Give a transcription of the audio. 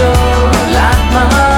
go. Like my